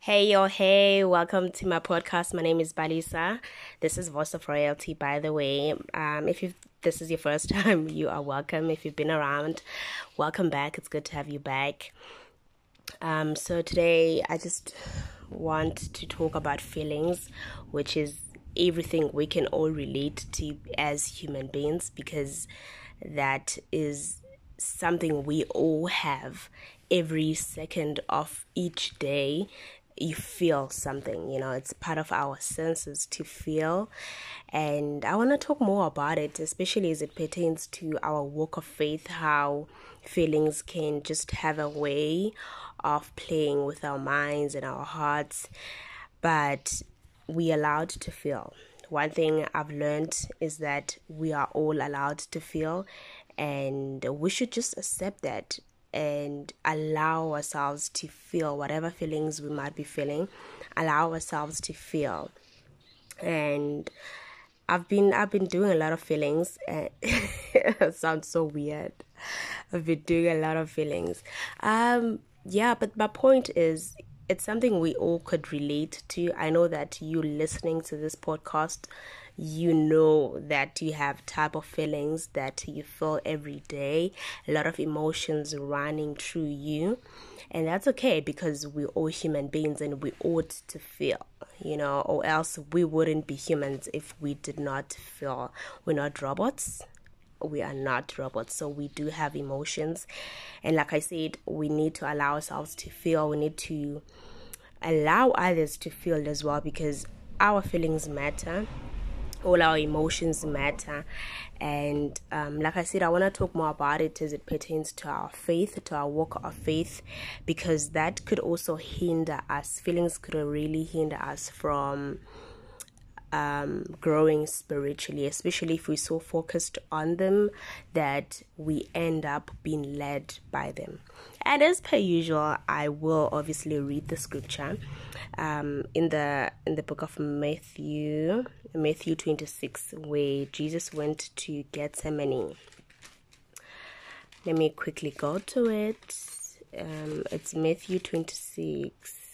Hey, yo, hey, welcome to my podcast. My name is Balisa. This is Voice of Royalty, by the way. Um, if this is your first time, you are welcome. If you've been around, welcome back. It's good to have you back. Um, so today I just want to talk about feelings, which is everything we can all relate to as human beings because that is something we all have every second of each day. You feel something you know it's part of our senses to feel. And i want to talk more about it especially as it pertains to our walk of faith how feelings can just have a way of playing with our minds and our hearts. But we allowed to feel. One thing i've learned is that we are all allowed to feel and we should just accept that and allow ourselves to feel whatever feelings we might be feeling allow ourselves to feel. And i've been i've been doing a lot of feelings sounds so weird. I've been doing a lot of feelings. Um yeah but my point is it's something we all could relate to. I know that you listening to this podcast you know that you have type of feelings that you feel every day a lot of emotions running through you. And that's okay because we're all human beings and we ought to feel you know or else we wouldn't be humans if we did not feel. We're not robots we are not robots so we do have emotions. And like i said we need to allow ourselves to feel we need to allow others to feel as well because our feelings matter all our emotions matter. And um, like i said i want to talk more about it as it pertains to our faith to our walk of faith because that could also hinder us feelings could really hinder us from um, growing spiritually, especially if we're so focused on them that we end up being led by them. And as per usual, I will obviously read the scripture um, in the in the book of Matthew, Matthew twenty six, where Jesus went to Gethsemane. Let me quickly go to it. Um, it's Matthew twenty six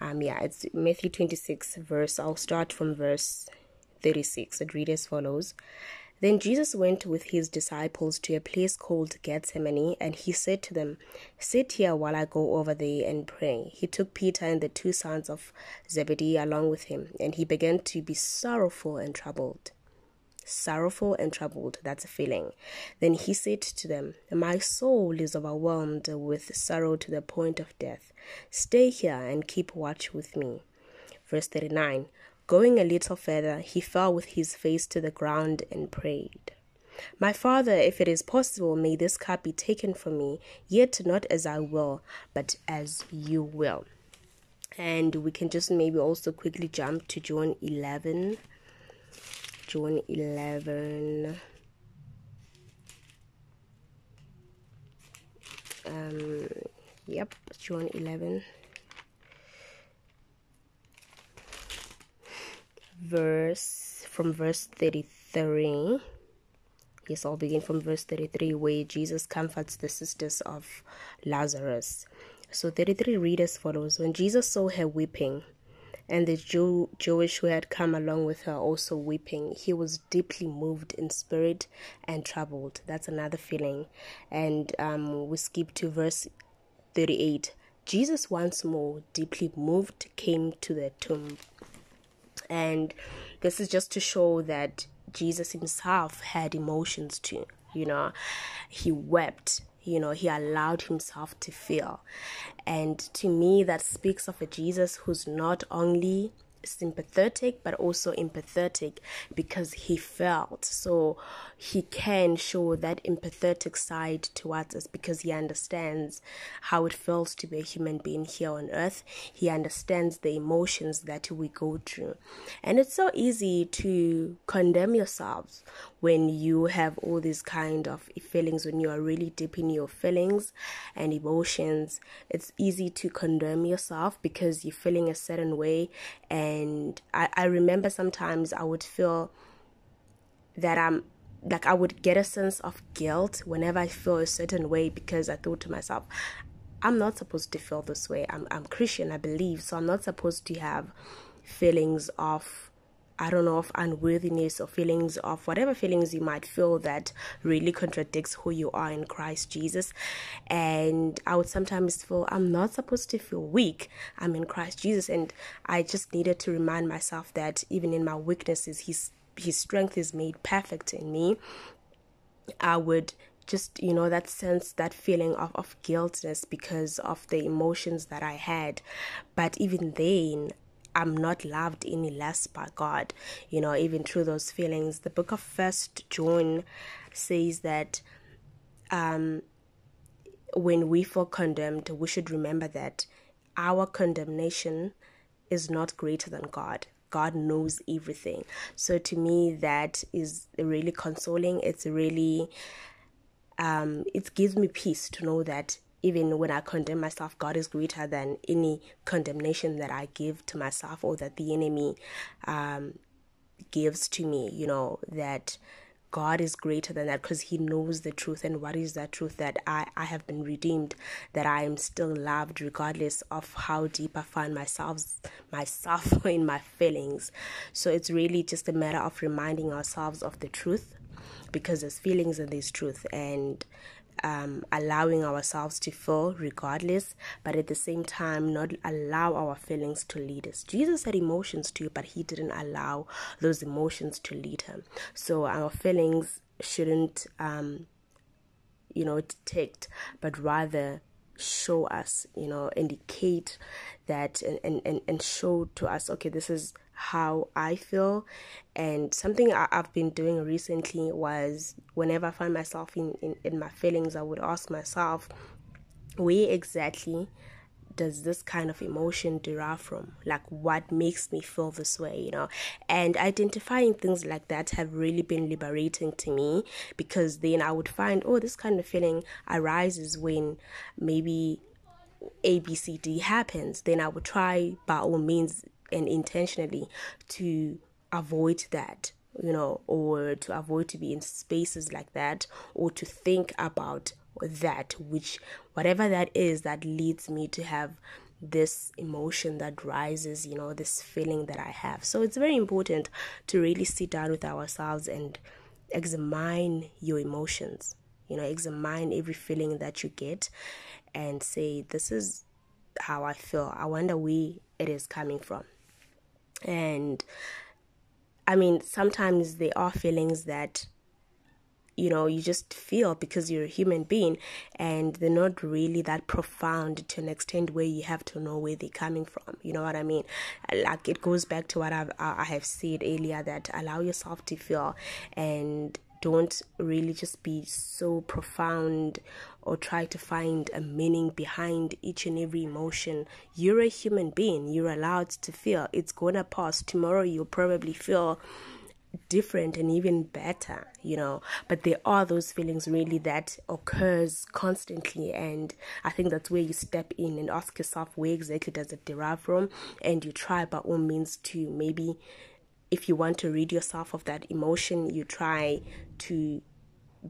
um yeah it's matthew 26 verse i'll start from verse 36 it reads as follows then jesus went with his disciples to a place called gethsemane and he said to them sit here while i go over there and pray he took peter and the two sons of zebedee along with him and he began to be sorrowful and troubled sorrowful and troubled. That's a feeling. Then he said to them, My soul is overwhelmed with sorrow to the point of death. Stay here and keep watch with me. Verse 39 Going a little further, he fell with his face to the ground and prayed. My father, if it is possible, may this cup be taken from me, yet not as I will, but as you will. And we can just maybe also quickly jump to John 11 John 11 um yep John 11 verse from verse 33 yes i'll begin from verse 33 where jesus comforts the sisters of lazarus so 33 read as follows when jesus saw her weeping and the Jew, Jewish who had come along with her also weeping. He was deeply moved in spirit and troubled. That's another feeling. And um, we skip to verse 38. Jesus, once more, deeply moved, came to the tomb. And this is just to show that Jesus himself had emotions too. You know, he wept you know, he allowed himself to feel. And to me, that speaks of a Jesus who's not only sympathetic but also empathetic because he felt. So he can show that empathetic side towards us because he understands how it feels to be a human being here on earth. He understands the emotions that we go through. And it's so easy to condemn yourselves when you have all these kind of feelings when you are really deep in your feelings and emotions. It's easy to condemn yourself because you're feeling a certain way and I, I remember sometimes I would feel that I'm like I would get a sense of guilt whenever I feel a certain way because I thought to myself, I'm not supposed to feel this way. I'm I'm Christian, I believe, so I'm not supposed to have feelings of I don't know, of unworthiness or feelings of whatever feelings you might feel that really contradicts who you are in Christ Jesus. And I would sometimes feel I'm not supposed to feel weak. I'm in Christ Jesus. And I just needed to remind myself that even in my weaknesses, His, his strength is made perfect in me. I would just you know that sense that feeling of, of guiltness because of the emotions that i had but even then I'm not loved any less by God, you know, even through those feelings. The book of First John says that um, when we feel condemned, we should remember that our condemnation is not greater than God. God knows everything. So to me, that is really consoling. It's really, um, it gives me peace to know that even when I condemn myself, God is greater than any condemnation that I give to myself or that the enemy um, gives to me. You know, that God is greater than that because He knows the truth. And what is that truth? That I, I have been redeemed, that I am still loved regardless of how deep I find myself, myself in my feelings. So it's really just a matter of reminding ourselves of the truth because there's feelings and there's truth. And um, allowing ourselves to feel regardless, but at the same time, not allow our feelings to lead us. Jesus had emotions too, but he didn't allow those emotions to lead him. So our feelings shouldn't, um, you know, detect, but rather show us, you know, indicate that and, and, and show to us, okay, this is how I feel. And something I, have been doing recently was whenever I find myself in, in, in my feelings, I would ask myself, where exactly does this kind of emotion derive from? Like, what makes me feel this way, you know? And identifying things like that have really been liberating to me because then I would find, oh, this kind of feeling arises when maybe ABCD happens. Then I would try by all means and intentionally to avoid that you know or to avoid to be in spaces like that or to think about that which whatever that is that leads me to have this emotion that rises you know this feeling that i have. So it's very important to really sit down with ourselves and examine your emotions you know examine every feeling that you get and say this is how i feel. I wonder where it is coming from and I mean, sometimes there are feelings that you know you just feel because you're a human being and they're not really that profound to an extent where you have to know where they're coming from. You know what i mean? Like it goes back to what I've, i have said earlier that allow yourself to feel and don't really just be so profound or try to find a meaning behind each and every emotion. You're a human being, you're allowed to feel. It's gonna pass. Tomorrow you'll probably feel different and even better you know but there are those feelings really that occurs constantly and i think that's where you step in and ask yourself where exactly does it derive from and you try by all means to maybe if you want to rid yourself of that emotion, you try to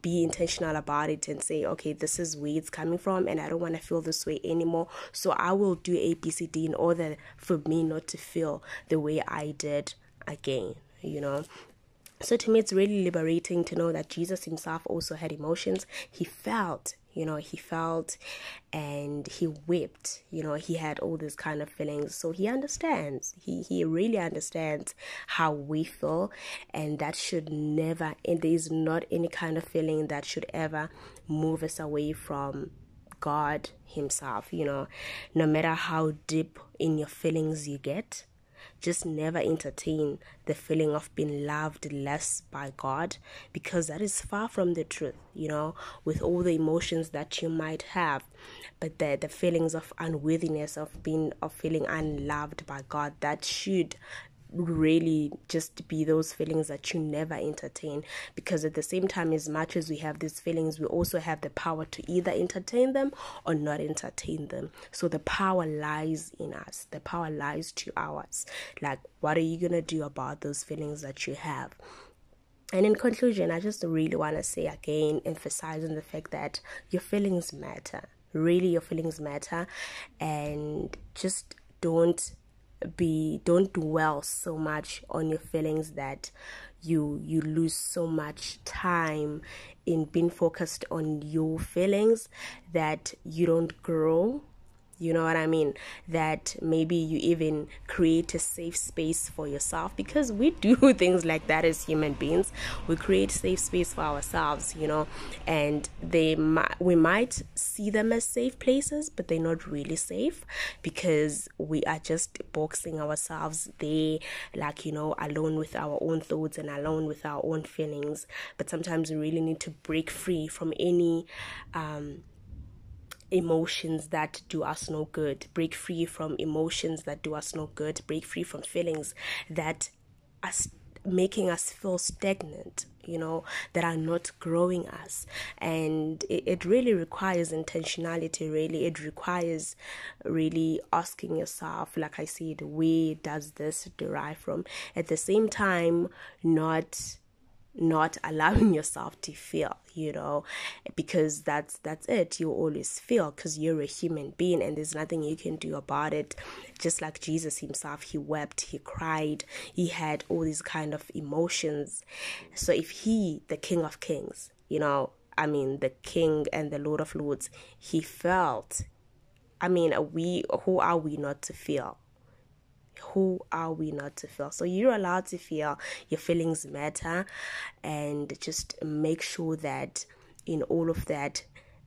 be intentional about it and say, okay, this is where it's coming from, and I don't want to feel this way anymore. So I will do ABCD in order for me not to feel the way I did again, you know. So to me, it's really liberating to know that Jesus himself also had emotions. He felt you know he felt and he wept you know he had all these kind of feelings. So he understands. He he really understands how we feel and that should never and there is not any kind of feeling that should ever move us away from God himself you know. No matter how deep in your feelings you get just never entertain the feeling of being loved less by God because that is far from the truth, you know, with all the emotions that you might have. But the, the feelings of unworthiness, of being of feeling unloved by God, that should really just be those feelings that you never entertain. Because at the same time as much as we have these feelings we also have the power to either entertain them or not entertain them. So the power lies in us. The power lies to ours. Like what are you going to do about those feelings that you have? And in conclusion, I just really want to say again, emphasizing the fact that your feelings matter. really your feelings matter. And just don't be don't dwell so much on your feelings that you you lose so much time in being focused on your feelings that you don't grow you know what I mean? That maybe you even create a safe space for yourself because we do things like that as human beings. We create safe space for ourselves, you know, and they might, we might see them as safe places, but they're not really safe because we are just boxing ourselves there, like you know, alone with our own thoughts and alone with our own feelings. But sometimes we really need to break free from any um, emotions that do us no good, break free from emotions that do us no good, break free from feelings that are making us feel stagnant you know that are not growing us. And it, it really requires intentionality really. It requires really asking yourself like i said where does this derive from? At the same time not not allowing yourself to feel you know because that's that's it. You always feel because you're a human being and there's nothing you can do about it. Just like jesus himself he wept he cried he had all these kind of emotions. So if he the king of kings you know i mean the king and the lord of lords he felt i mean we who are we not to feel who are we not to feel? So you're allowed to feel your feelings matter and just make sure that in all of that,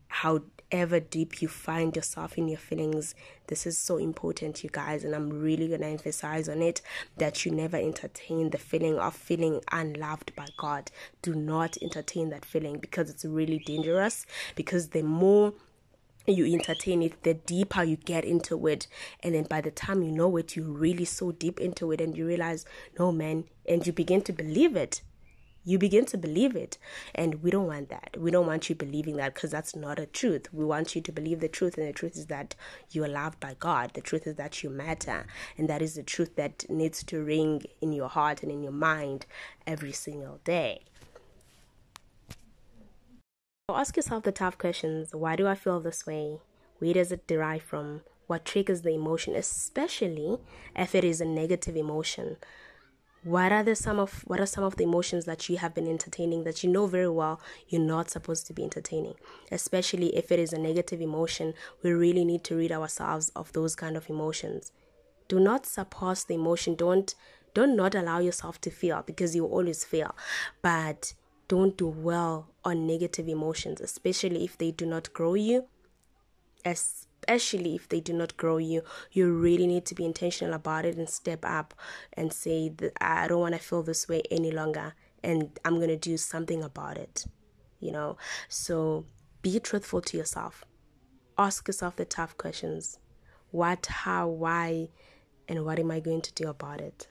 however deep you find yourself in your feelings, this is so important, you guys, and I'm really gonna emphasize on it that you never entertain the feeling of feeling unloved by God. Do not entertain that feeling because it's really dangerous. Because the more you entertain it, the deeper you get into it. And then by the time you know it, you're really so deep into it and you realize, no, man, and you begin to believe it. You begin to believe it. And we don't want that. We don't want you believing that because that's not a truth. We want you to believe the truth. And the truth is that you are loved by God. The truth is that you matter. And that is the truth that needs to ring in your heart and in your mind every single day. Ask yourself the tough questions. Why do I feel this way? Where does it derive from? What triggers the emotion, especially if it is a negative emotion? What are the some of what are some of the emotions that you have been entertaining that you know very well you're not supposed to be entertaining? Especially if it is a negative emotion, we really need to rid ourselves of those kind of emotions. Do not suppress the emotion. Don't don't not allow yourself to feel because you always feel. But don't do well on negative emotions, especially if they do not grow you. Especially if they do not grow you, you really need to be intentional about it and step up and say I don't want to feel this way any longer and I'm going to do something about it. You know, so be truthful to yourself. Ask yourself the tough questions what, how, why, and what am I going to do about it?